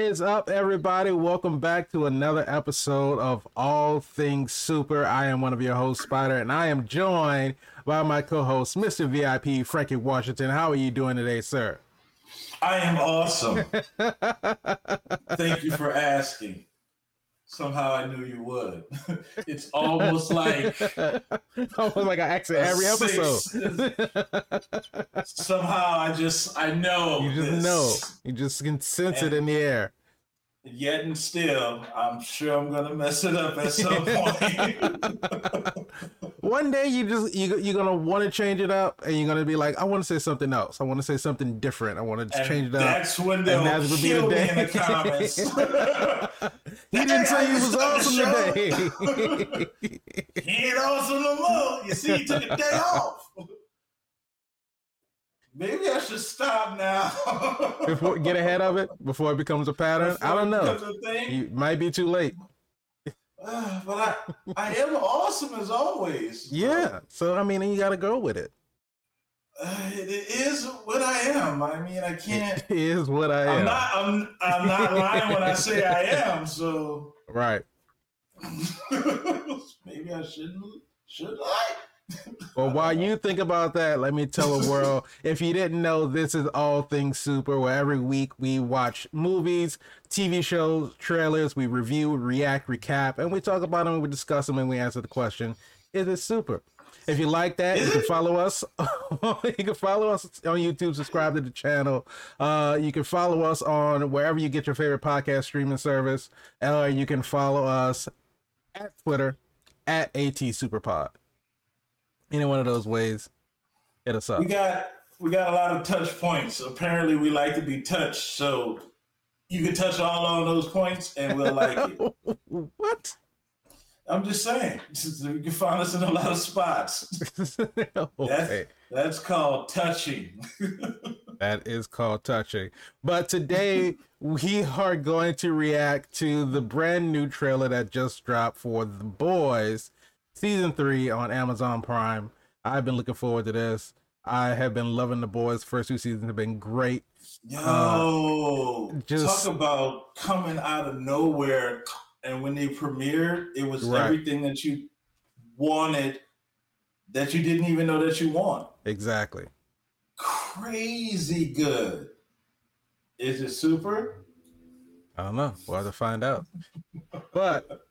Is up, everybody? Welcome back to another episode of All Things Super. I am one of your hosts, Spider, and I am joined by my co-host, Mr. VIP Frankie Washington. How are you doing today, sir? I am awesome. Thank you for asking. Somehow I knew you would. it's almost like almost like I ask it every episode. Somehow I just I know you just this. know you just can sense and it in the air. Yet and still, I'm sure I'm gonna mess it up at some point. One day you just you you're gonna want to change it up, and you're gonna be like, I want to say something else. I want to say something different. I want to change it up. That's when they'll that's gonna be kill the me day. in the comments. He didn't say he was awesome today. He ain't awesome no more. You see, he took a day off. Maybe I should stop now. before get ahead of it before it becomes a pattern. I don't know. Because of thing. You might be too late. Uh, but I, I am awesome as always. Yeah. So I mean, you got to go with it. Uh, it is what I am. I mean, I can't. It is what I I'm am. not. I'm. I'm not lying when I say I am. So Right. maybe I shouldn't. Should I? Well, while you think about that, let me tell the world if you didn't know, this is All Things Super, where every week we watch movies, TV shows, trailers, we review, react, recap, and we talk about them, we discuss them, and we answer the question Is it super? If you like that, you can follow us. you can follow us on YouTube, subscribe to the channel. Uh, you can follow us on wherever you get your favorite podcast streaming service, or you can follow us at Twitter at AT Superpod. Any one of those ways, hit us up. We got. We got a lot of touch points. Apparently, we like to be touched. So you can touch all on those points, and we'll like it. what? I'm just saying. You can find us in a lot of spots. That's, okay. that's called touching. That is called touching. But today we are going to react to the brand new trailer that just dropped for The Boys season three on Amazon Prime. I've been looking forward to this. I have been loving The Boys. First two seasons have been great. Yo, uh, just- talk about coming out of nowhere. And when they premiered, it was Right. everything that you wanted that you didn't even know that you want. Exactly. Crazy good. Is it super? I don't know. We'll have to find out. But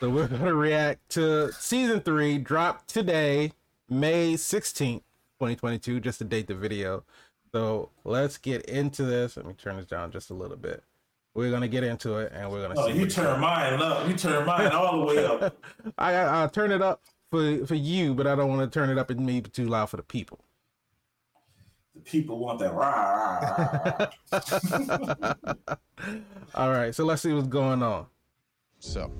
so we're gonna react to season three, dropped today, May 16th, 2022, just to date the video. So let's get into this. Let me turn this down just a little bit. We're gonna get into it and we're gonna Oh, see. you what- turn mine up. You turn mine all the way up. I I, I turn it up for for you, but I don't want to turn it up and maybe too loud for the people. The people want that rah, rah, rah. All right, so let's see what's going on. So,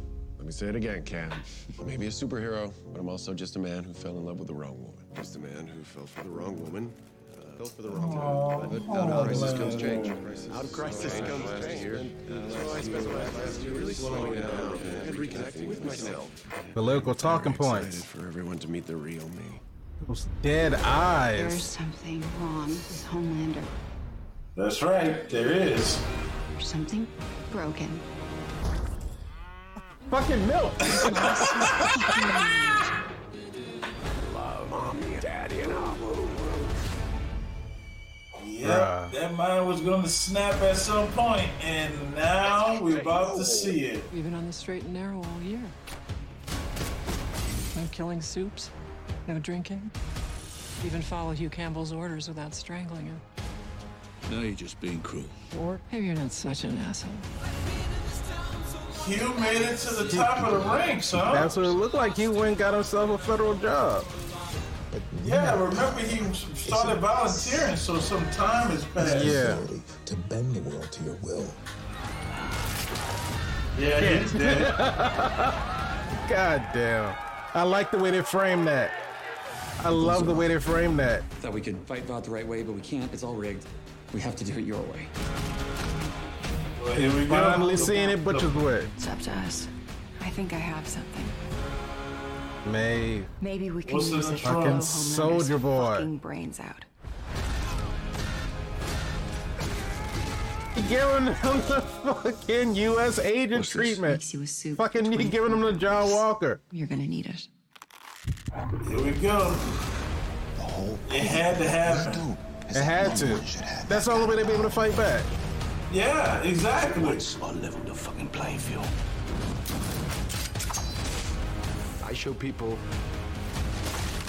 let me say it again, Cam. I may be a superhero, but I'm also just a man who fell in love with the wrong woman. Just a man who fell for the wrong woman. Uh, fell for the wrong woman. But out of crisis comes change. Out of crisis comes change. So I spent the last year really slowing down and reconnecting with myself. Political talking points. for everyone to meet the real me. Those dead eyes. There's something wrong with Homelander. That's right. There is. There's something broken. Fucking milk. Lost his fucking. Mommy, daddy, and Abu. Yep, that mind was going to snap at some point, and now we're about to see it. We've been on the straight and narrow all year. No killing supes, no drinking. Even follow Hugh Campbell's orders without strangling him. Now you're just being cruel. Or maybe you're not such an asshole. Hugh made it to the top of the ranks, huh? That's what it looked like. He went and got himself a federal job. yeah, remember he started volunteering, so some time has passed. Yeah. ability to bend the world to your will. Yeah, he's dead. God damn. I like the way they frame that. I love the way they frame that. Thought we could fight Vought the right way, but we can't. It's all rigged. We have to do it your way. Well, here we go. Finally seeing it Butcher's way. It's up to us. I think I have something. May. Maybe we can What's use the it to trunk? blow Fucking soldier boy. fucking brains out. giving him the fucking U.S. agent treatment. You a supe. Fucking for you giving him to John Walker. You're gonna need it. Here we go. It had to happen. It had to. That's the only way they'd be able to fight back. Yeah, exactly. Or level the fucking playing field. I show people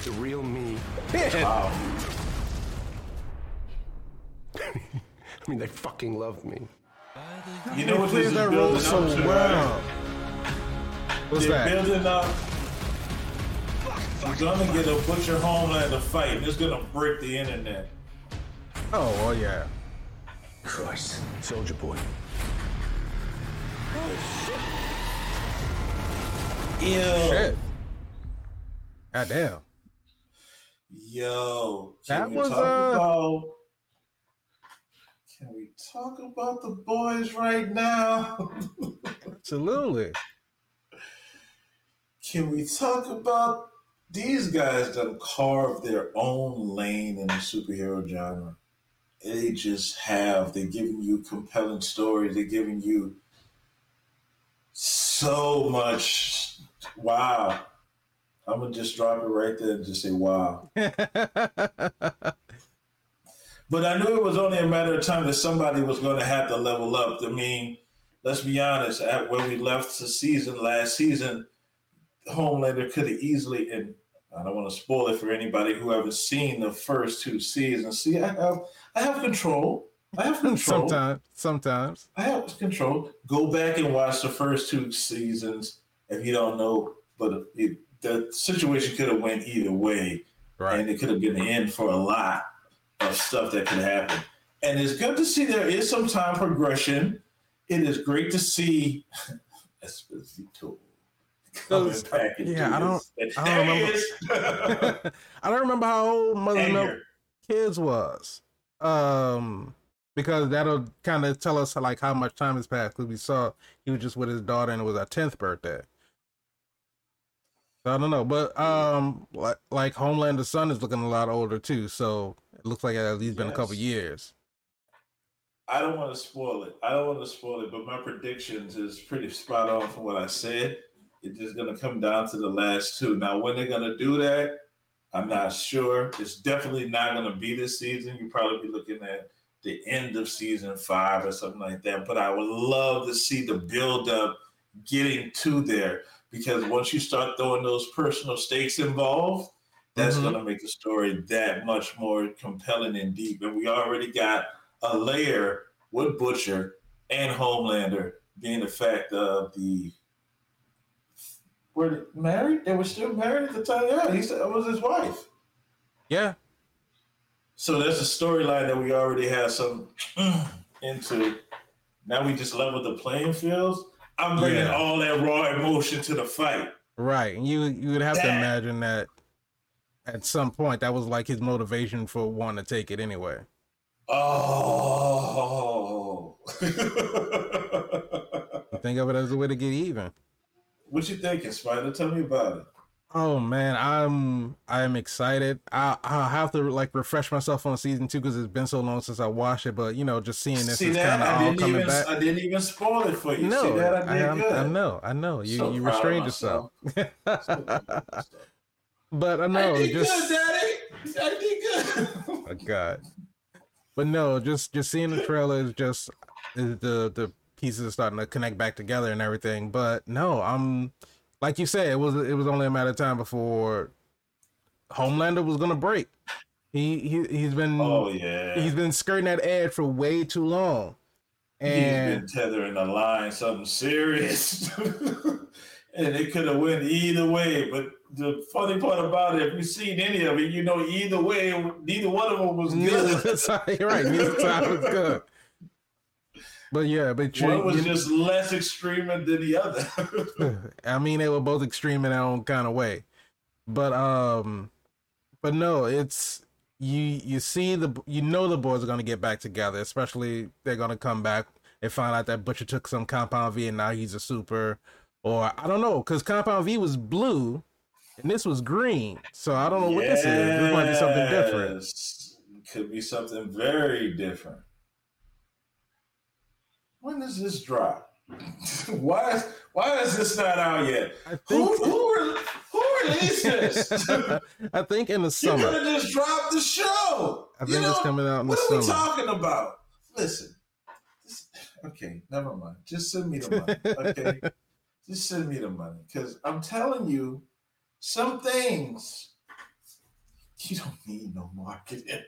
the real me. Wow. I mean, they fucking love me. You know what Plays this is that role building so up to, well. right? What's They're that? building up. We're gonna get a Butcher Homelander fight, and it's gonna break the internet. Oh, well, yeah. Christ. Soldier boy. Ew. Shit. God damn. Yo, can That we was, talk uh, about? Can we talk about the boys right now? Absolutely. Can we talk about these guys that carved their own lane in the superhero genre? They just have. They're giving you compelling stories. They're giving you so much. Wow. I'm gonna just drop it right there and just say wow. But I knew it was only a matter of time that somebody was going to have to level up. I mean, let's be honest. At where we left the season last season, Homelander could have easily, and I don't want to spoil it for anybody who haven't seen the first two seasons. See, I have, I have control. I have control. sometimes. Sometimes. I have control. Go back and watch the first two seasons if you don't know. But it, the situation could have went either way, Right. and it could have been the end for a lot of stuff that could happen. And it's good to see there is some time progression. It is great to see Esposito coming Those- yeah, I don't- I don't remember. I don't remember how old Mother Milk Kids was. Um, because that'll kind of tell us like how much time has passed. Because we saw he was just with his daughter and it was her tenth birthday. So I don't know, but um, like, like Homelander's son is looking a lot older too. So it looks like at least been a couple years. I don't want to spoil it. I don't want to spoil it, but my predictions is pretty spot on from what I said. It's just going to come down to the last two. Now, when they're going to do that, I'm not sure. It's definitely not going to be this season. You'll probably be looking at the end of season five or something like that. But I would love to see the build up getting to there because once you start throwing those personal stakes involved, that's Mhm. going to make the story that much more compelling and deep. And we already got a layer with Butcher and Homelander being the fact of the were married? They were still married at the time. Yeah, he said it was his wife. Yeah, So there's a storyline that we already have some into. Now we just level the playing fields. I'm bringing Yeah. all that raw emotion to the fight. right. And you you would have to imagine that at some point that was like his motivation for wanting to take it anyway. Oh. Think of it as a way to get even. What you thinking, Spider? Tell me about it. Oh man, I'm I'm excited. I I'll have to like refresh myself on season two because it's been so long since I watched it. But you know, just seeing this See is kind of I all didn't coming even back. I didn't even spoil it for you. no, See that? I I, did am- good. I know, I know. You So you restrained yourself. So proud of myself. but uh, I I know, did just good, Daddy. I did good. oh god. But no, just just seeing the trailer is just is the the pieces are starting to connect back together and everything. But no, I'm like you said, it was it was only a matter of time before Homelander was gonna break. He he he's been oh yeah. he's been skirting that edge for way too long. And he's been tethering the line something serious. and it could have went either way. But the funny part about it, if you've seen any of it, you know either way, neither one of them was good. you're right, neither side was good. But yeah, but you, One was you- just less extreme than the other. I mean, they were both extreme in their own kind of way. But um, but no, it's you. You see the you know the boys are gonna get back together. Especially they're gonna come back and find out that Butcher took some Compound V and now he's a super. Or I don't know, because Compound V was blue and this was green. So I don't know what this is. This might be something different. Yes. Could be something very different. When does this drop? why is why is this not out yet? I Who think who, re- who released this? I think in the summer. You could have just dropped the show. I You think it's coming out in the summer. What are we talking about? Listen. This- okay, never mind. Just send me the money. Okay. just send me the money. Because I'm telling you, some things you don't need no marketing.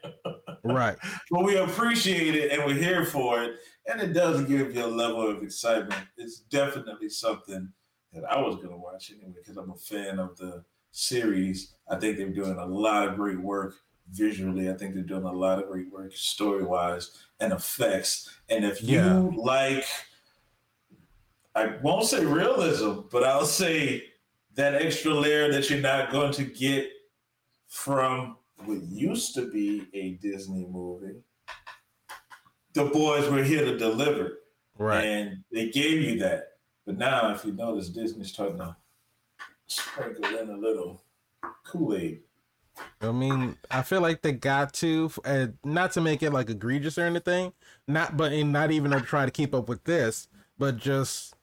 Right. but we appreciate it and we're here for it. And it does give you a level of excitement. It's definitely something that I was gonna watch anyway because I'm a fan of the series. I think they're doing a lot of great work visually. I think they're doing a lot of great work story wise and effects. And if you Yeah. like, I won't say realism, but I'll say that extra layer that you're not going to get from what used to be a Disney movie. The boys were here to deliver. Right. And they gave you that. But now, if you notice, Disney's starting to sprinkle in a little Kool Aid. I mean, I feel like they got to, uh, not to make it like egregious or anything, not, but and not even to try to keep up with this, but just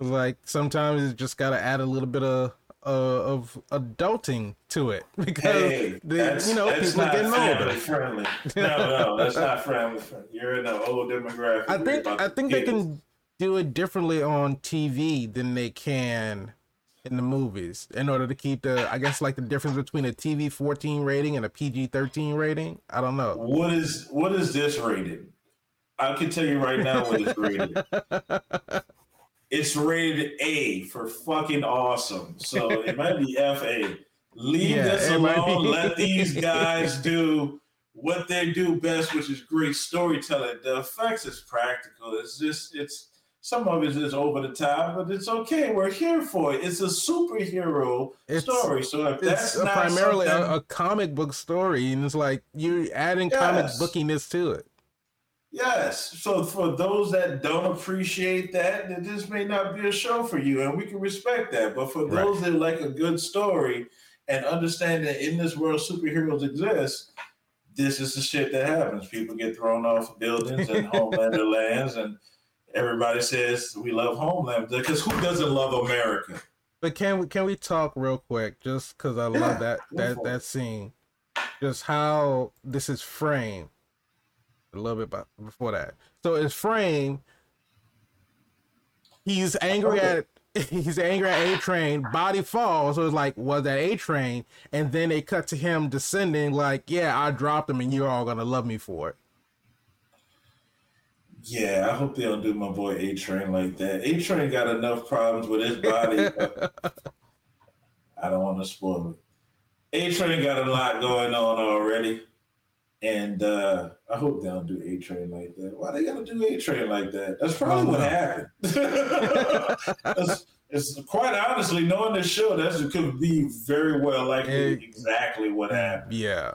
like sometimes you just got to add a little bit of uh, of adulting to it because Hey, the, you know people are not getting older. friendly. No, no, that's not family friendly. You're in an old demographic. I think I think they can do it differently on TV than they can in the movies in order to keep the I guess like the difference between a TV 14 rating and a PG 13 rating. I don't know. What is what is this rated? I can tell you right now what it's rated. it's rated A for fucking awesome. So it might be FA. Leave Yeah, this alone. Let these guys do what they do best, which is great storytelling. The effects is practical. It's just it's some of it is over the top, but it's okay. We're here for it. It's a superhero It's- story. So if that's It's a not primarily something- a, a comic book story, and it's like you're adding comic Yes. bookiness to it. Yes. So for those that don't appreciate that, then this may not be a show for you, and we can respect that. But for Right. those that like a good story and understand that in this world superheroes exist, this is the shit that happens. People get thrown off buildings and Homelander lands, and everybody says we love Homeland because who doesn't love America? But can we can we talk real quick, just because I Yeah, love that that that scene, just how this is framed. A little bit before that, so it's Frame, He's angry at he's angry at A Train. Body falls, so it's like was that A Train, and then they cut to him descending. Like, yeah, I dropped him, and you're all gonna love me for it. Yeah, I hope they don't do my boy A Train like that. A Train got enough problems with his body. I don't want to spoil it. A Train got a lot going on already. And uh, I hope they don't do A Train like that. Why they gotta do A Train like that? That's probably what happened. That's- it's quite honestly, knowing this show, that could be very well likely It- exactly what happened Yeah,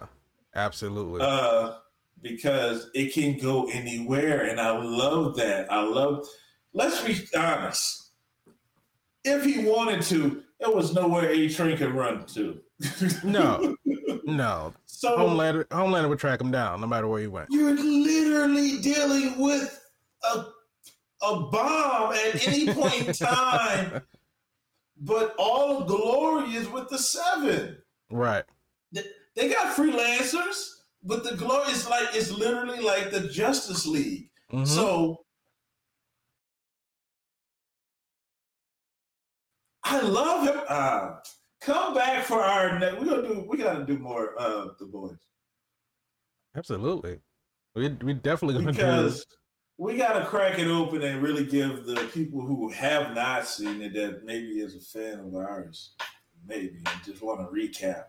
absolutely. uh, because it can go anywhere, and I love that. I love. Let's be honest. If he wanted to, there was nowhere A Train could run to. No, no. So Homelander, Homelander would track him down no matter where he went. you're literally dealing with a a bomb at any point in time, but all glory is with the seven. Right. They got freelancers, but the glory is like it's literally like the Justice League. Mhm. So I love him. Uh, come back for our next. We're gonna do. We gotta do more of the boys Absolutely. We we definitely gonna because we gotta crack it open and really give the people who have not seen it that maybe is a fan of ours, maybe and just want to recap.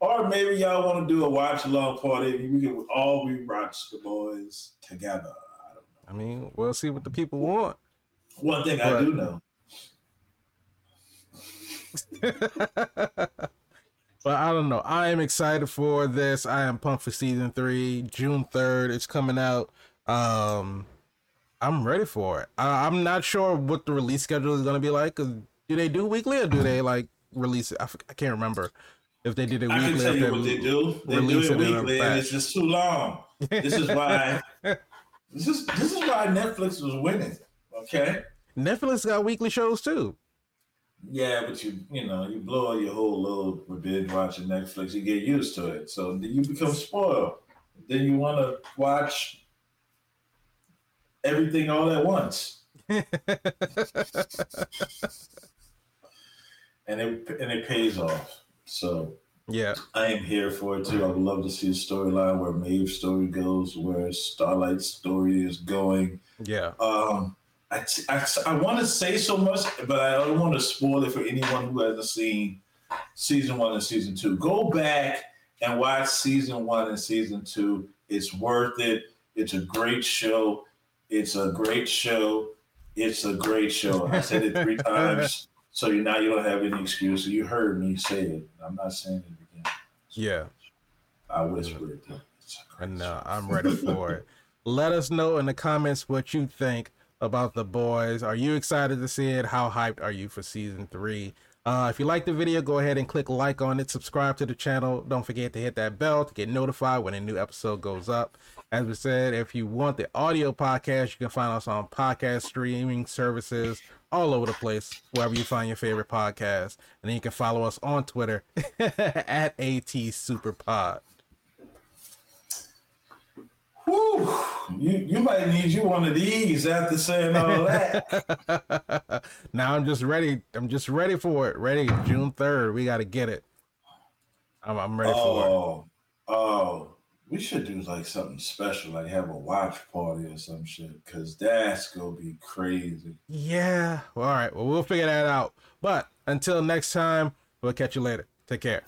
Or maybe y'all want to do a watch along party. We can all rewatch the boys together. I don't know. I mean, we'll see what the people want. One thing I do know. but I don't know. I am excited for this. I am pumped for season three. June third, it's coming out. Um, I'm ready for it. I, I'm not sure what the release schedule is going to be like. do they do weekly or do they like release it? I, f- I can't remember if they did it I can weekly. tell if you they what they do. They do release it it weekly, and it's just too long. This is why This is this is why Netflix was winning. Okay. Netflix got weekly shows too. Yeah, but you you know you blow your whole load with binge watching Netflix. You get used to it, so then you become spoiled. Then you want to watch everything all at once, and it and it pays off. So Yeah. I am here for it too. I would love to see a storyline where Maeve's story goes, where Starlight's story is going. Yeah. Um, I, I, I want to say so much, but I don't want to spoil it for anyone who hasn't seen season one and season two. Go back and watch season one and season two. It's worth it. It's a great show. It's a great show. It's a great show. I said it three times, so you now you don't have any excuse. You heard me say it. I'm not saying it again. Yeah. I whispered it. A And uh, I'm ready for it. Let us know in the comments what you think about the boys. Are you excited to see it? How hyped are you for season three? Uh, if you like the video, go ahead and click like on it. Subscribe to the channel. Don't forget to hit that bell to get notified when a new episode goes up. As we said, if you want the audio podcast, you can find us on podcast streaming services all over the place, wherever you find your favorite podcast. And then you can follow us on Twitter at AT Superpod. Whew. You you might need you one of these after saying all that. now I'm just ready. I'm just ready for it. Ready. June third. We got to get it. I'm, I'm ready for it. oh, oh, we should do like something special, like have a watch party or some shit, because that's gonna be crazy. Yeah. Well, all right. Well, we'll figure that out. But until next time, we'll catch you later. Take care.